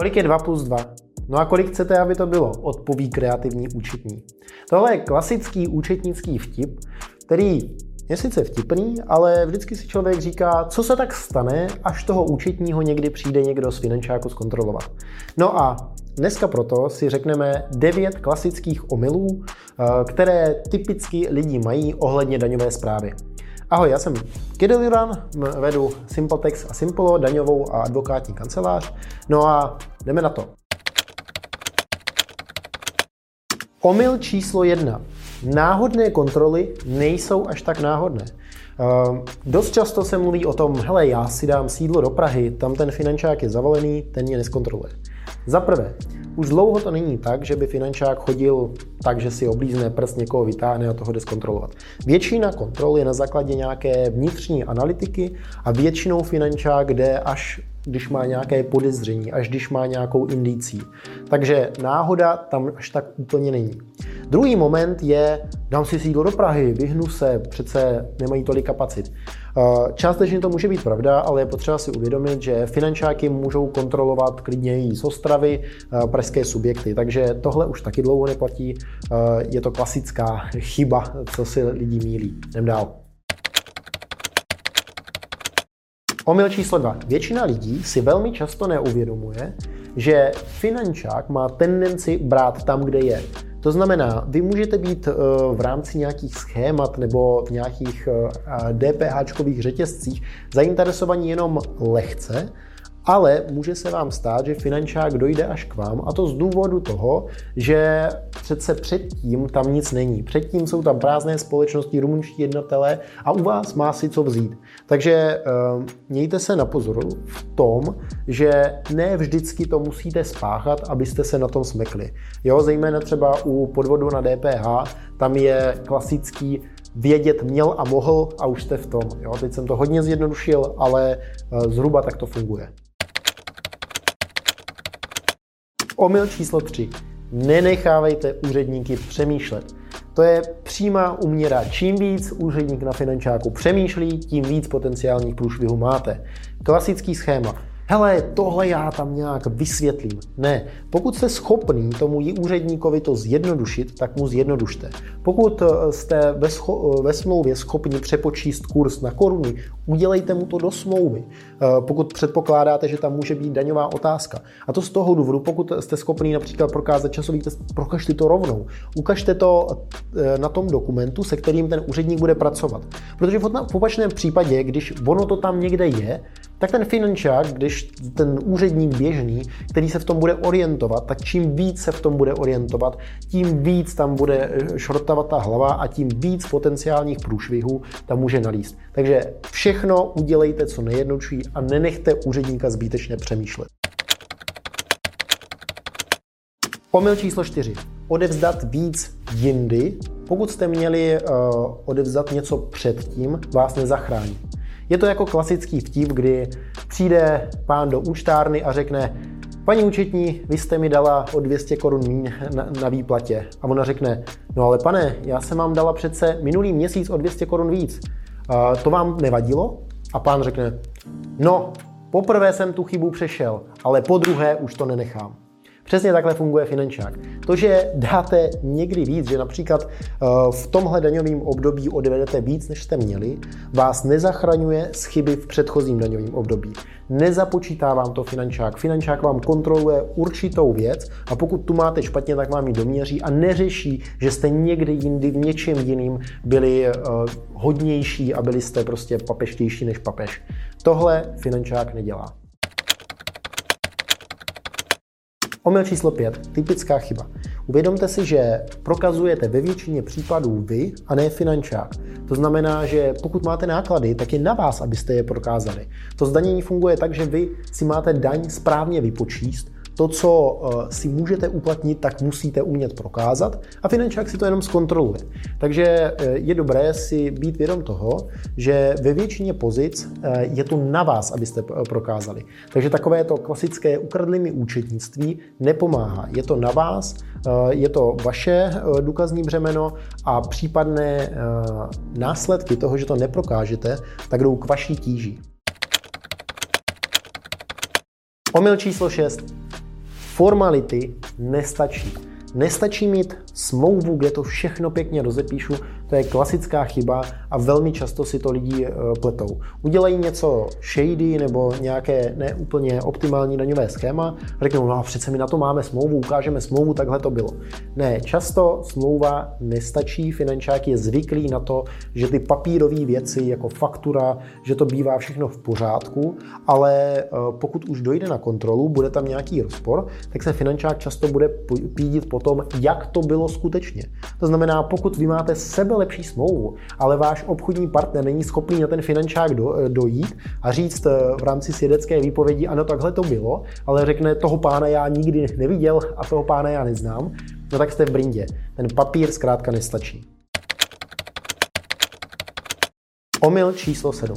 Kolik je 2 plus 2? No a kolik chcete, aby to bylo? Odpoví kreativní účetní. Tohle je klasický účetnický vtip, který je sice vtipný, ale vždycky si člověk říká, co se tak stane, až toho účetního někdy přijde někdo z finančáku zkontrolovat. No a dneska proto si řekneme devět klasických omylů, eh, které typicky lidi mají ohledně daňové zprávy. Ahoj, já jsem Kideliran, vedu Simpletex a Simplo, daňovou a advokátní kancelář. No a jdeme na to. Omyl číslo jedna. Náhodné kontroly nejsou až tak náhodné. Uh, dost často se mluví o tom, hele, já si dám sídlo do Prahy, tam ten finančák je zavalený, ten mě neskontroluje. Za prvé, už dlouho to není tak, že by finančák chodil tak, že si oblízne prst, někoho vytáhne a toho jde zkontrolovat. Většina kontrol je na základě nějaké vnitřní analytiky a většinou finančák jde až když má nějaké podezření, až když má nějakou indicí. Takže náhoda tam až tak úplně není. Druhý moment je, dám si sídlo do Prahy, vyhnu se, přece nemají tolik kapacit. Eh, částečně to může být pravda, ale je potřeba si uvědomit, že finančáky můžou kontrolovat klidně i z Ostravy eh, pražské subjekty, takže tohle už taky dlouho neplatí. Eh, je to klasická chyba, co si lidi mílí. Jdem dál. Omyl číslo dva. Většina lidí si velmi často neuvědomuje, že finančák má tendenci brát tam, kde je. To znamená, vy můžete být eh, v rámci nějakých schémat nebo v nějakých DPH řetězcích zainteresovaní jenom lehce, ale může se vám stát, že finančák dojde až k vám a to z důvodu toho, že přece předtím tam nic není. Předtím jsou tam prázdné společnosti, rumunští jednatelé a u vás má si co vzít. Takže uh, mějte se na pozoru v tom, že ne vždycky to musíte spáchat, abyste se na tom smekli. Jo, zejména třeba u podvodu na DPH, tam je klasický vědět měl a mohl a už jste v tom. Jo? Teď jsem to hodně zjednodušil, ale uh, zhruba tak to funguje. Omyl číslo 3. Nenechávejte úředníky přemýšlet. To je přímá uměra. Čím víc úředník na finančáku přemýšlí, tím víc potenciálních průšvihů máte. Klasický schéma hele, tohle já tam nějak vysvětlím. Ne, pokud jste schopný tomu úředníkovi to zjednodušit, tak mu zjednodušte. Pokud eh, jste ve, scho- eh, ve smlouvě schopni přepočíst kurz na koruny, udělejte mu to do smlouvy. Eh, pokud předpokládáte, že tam může být daňová otázka. A to z toho důvodu, pokud jste schopný například prokázat časový test, prokažte to rovnou. Ukažte to na tom dokumentu, se kterým ten úředník bude pracovat. Protože v opačném případě, když ono to tam někde je, tak ten finančák, když ten úředník běžný, který se v tom bude orientovat, tak čím víc se v tom bude orientovat, tím víc tam bude eh, šortovat ta hlava a tím víc potenciálních průšvihů tam může nalíst. Takže všechno udělejte co nejjednodušší a nenechte úředníka zbytečně přemýšlet. Omyl číslo 4. Odevzdat víc jindy. Pokud jste měli uh, odevzdat něco předtím, vás nezachrání. Je to jako klasický vtip, kdy přijde pán do účtárny a řekne, paní účetní, vy jste mi dala o 200 korun míň na, na výplatě. A ona řekne, no ale pane, já jsem vám dala přece minulý měsíc o 200 korun víc. Uh, to vám nevadilo? A pán řekne, no, poprvé jsem tu chybu přešel, ale po druhé už to nenechám. Přesně takhle funguje finančák. To, že dáte někdy víc, že například eh, v tomhle daňovém období odvedete víc, než jste měli, vás nezachraňuje z chyby v předchozím daňovém období. Nezapočítá vám to finančák. Finančák vám kontroluje určitou věc a pokud tu máte špatně, tak vám ji doměří a neřeší, že jste někdy jindy v něčem jiným byli uh, hodnější a byli jste prostě papeštější než papež. Tohle finančák nedělá. Omyl číslo 5. Typická chyba. Uvědomte si, že prokazujete ve většině případů vy a ne finančák. To znamená, že pokud máte náklady, tak je na vás, abyste je prokázali. To zdanění funguje tak, že vy si máte daň správně vypočíst, to, co eh, si můžete uplatnit, tak musíte umět prokázat a finančák si to jenom zkontroluje. Takže eh, je dobré si být vědom toho, že ve většině pozic eh, je to na vás, abyste prokázali. Takže takové to klasické ukradlými účetnictví nepomáhá. Je to na vás, je to vaše důkazní břemeno a případné následky toho, že to neprokážete, tak jdou k vaší tíži. Omyl číslo 6. Formality nestačí. Nestačí mít smlouvu, kde to všechno pěkně rozepíšu, to je klasická chyba a velmi často si to lidi eh, pletou. Udělají něco shady nebo nějaké neúplně optimální daňové schéma, řeknou, no a přece my na to máme smlouvu, ukážeme smlouvu, takhle to bylo. Ne, často smlouva nestačí, finančák je zvyklý na to, že ty papírové věci jako faktura, že to bývá všechno v pořádku, ale eh, pokud už dojde na kontrolu, bude tam nějaký rozpor, tak se finančák často bude pídit po tom, jak to bylo skutečně. To znamená, pokud vy máte sebe lepší smlouvu, ale váš obchodní partner není schopný na ten finančák do, eh, dojít a říct eh, v rámci svědecké výpovědi, ano, takhle to bylo, ale řekne, toho pána já nikdy neviděl a toho pána já neznám, no tak jste v brindě. Ten papír zkrátka nestačí. Omyl číslo 7.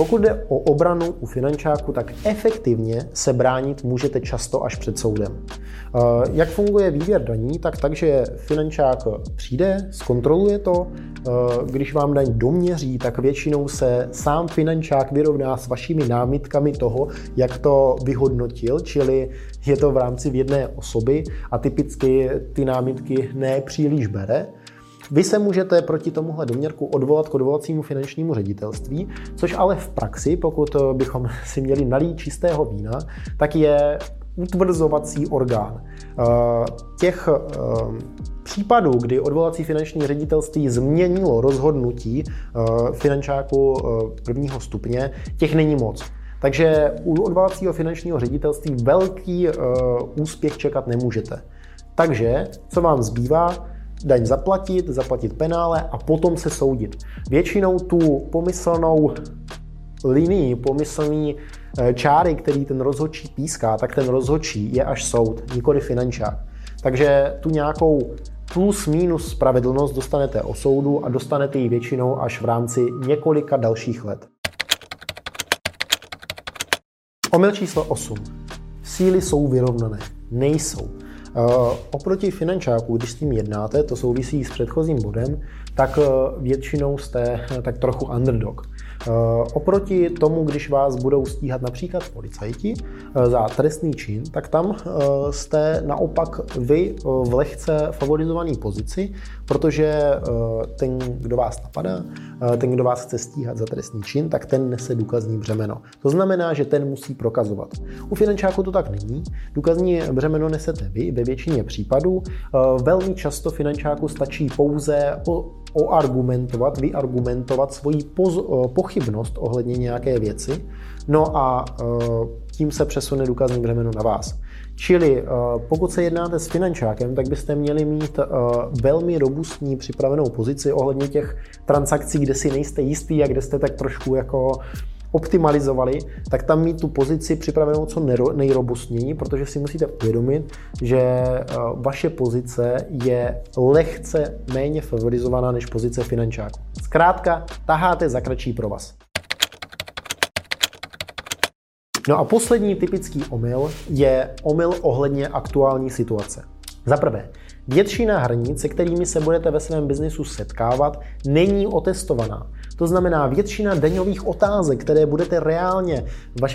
Pokud jde o obranu u finančáku, tak efektivně se bránit můžete často až před soudem. Eh, jak funguje výběr daní? Tak takže finančák přijde, zkontroluje to, eh, když vám daň doměří, tak většinou se sám finančák vyrovná s vašimi námitkami toho, jak to vyhodnotil, čili je to v rámci v jedné osoby a typicky ty námitky nepříliš bere. Vy se můžete proti tomuhle doměrku odvolat k odvolacímu finančnímu ředitelství, což ale v praxi, pokud bychom si měli nalít čistého vína, tak je utvrzovací orgán. Eh, těch eh, případů, kdy odvolací finanční ředitelství změnilo rozhodnutí eh, finančáku prvního stupně, těch není moc. Takže u odvolacího finančního ředitelství velký úspěch čekat nemůžete. Takže, co vám zbývá? Daň zaplatit, zaplatit penále a potom se soudit. Většinou tu pomyslnou linii, pomyslný eh, čáry, který ten rozhodčí píská, tak ten rozhodčí je až soud, nikoli finančák. Takže tu nějakou plus minus spravedlnost dostanete o soudu a dostanete ji většinou až v rámci několika dalších let. Omyl číslo 8. Síly jsou vyrovnané. Nejsou. Uh, oproti finančáku, když s tím jednáte, to souvisí s předchozím bodem, tak uh, většinou jste uh, tak trochu underdog. Oproti tomu, když vás budou stíhat například policajti za trestný čin, tak tam jste naopak vy v lehce favorizované pozici, protože ten, kdo vás napadá, ten, kdo vás chce stíhat za trestný čin, tak ten nese důkazní břemeno. To znamená, že ten musí prokazovat. U finančáku to tak není. Důkazní břemeno nesete vy ve většině případů. Velmi často finančáku stačí pouze oargumentovat, vyargumentovat svoji poz, pochybnost ohledně nějaké věci, no a tím se přesune důkazní břemeno na vás. Čili pokud se jednáte s finančákem, tak byste měli mít velmi robustní připravenou pozici ohledně těch transakcí, kde si nejste jistý a kde jste tak trošku jako optimalizovali, tak tam mít tu pozici připravenou co nejrobustněji, protože si musíte uvědomit, že eh, vaše pozice je lehce méně favorizovaná než pozice finančáku. Zkrátka, taháte za kratší pro vás. No a poslední typický omyl je omyl ohledně aktuální situace. Za prvé, většina hranic, se kterými se budete ve svém biznisu setkávat, není otestovaná. To znamená, většina daňových otázek, které budete reálně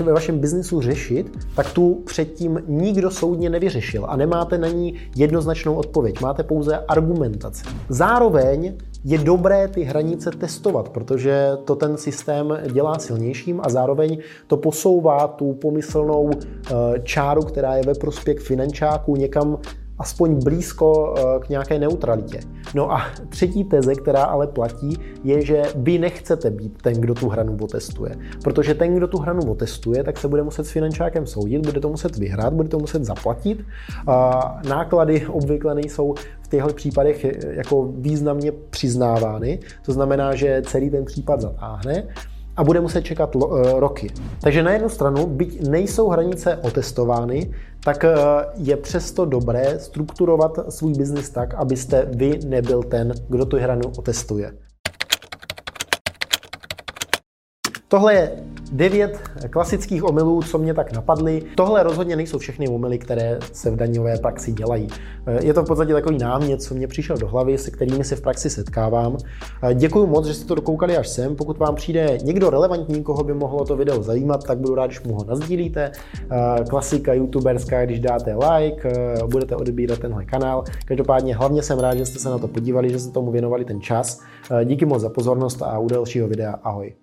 ve vašem biznisu řešit, tak tu předtím nikdo soudně nevyřešil a nemáte na ní jednoznačnou odpověď. Máte pouze argumentaci. Zároveň je dobré ty hranice testovat, protože to ten systém dělá silnějším a zároveň to posouvá tu pomyslnou eh, čáru, která je ve prospěch finančáků někam aspoň blízko eh, k nějaké neutralitě. No a třetí teze, která ale platí, je, že vy nechcete být ten, kdo tu hranu otestuje. Protože ten, kdo tu hranu otestuje, tak se bude muset s finančákem soudit, bude to muset vyhrát, bude to muset zaplatit. Náklady obvykle nejsou v těchto případech eh, jako významně přiznávány. To znamená, že celý ten případ zatáhne a bude muset čekat uh, roky. Takže na jednu stranu, byť nejsou hranice otestovány, tak uh, je přesto dobré strukturovat svůj biznis tak, abyste vy nebyl ten, kdo tu hranu otestuje. Tohle je devět klasických omylů, co mě tak napadly. Tohle rozhodně nejsou všechny omyly, které se v daňové praxi dělají. Je to v podstatě takový námět, co mě přišel do hlavy, se kterými se v praxi setkávám. Děkuji moc, že jste to dokoukali až sem. Pokud vám přijde někdo relevantní, koho by mohlo to video zajímat, tak budu rád, když mu ho nazdílíte. Klasika youtuberská, když dáte like, budete odebírat tenhle kanál. Každopádně hlavně jsem rád, že jste se na to podívali, že jste tomu věnovali ten čas. Díky moc za pozornost a u dalšího videa ahoj.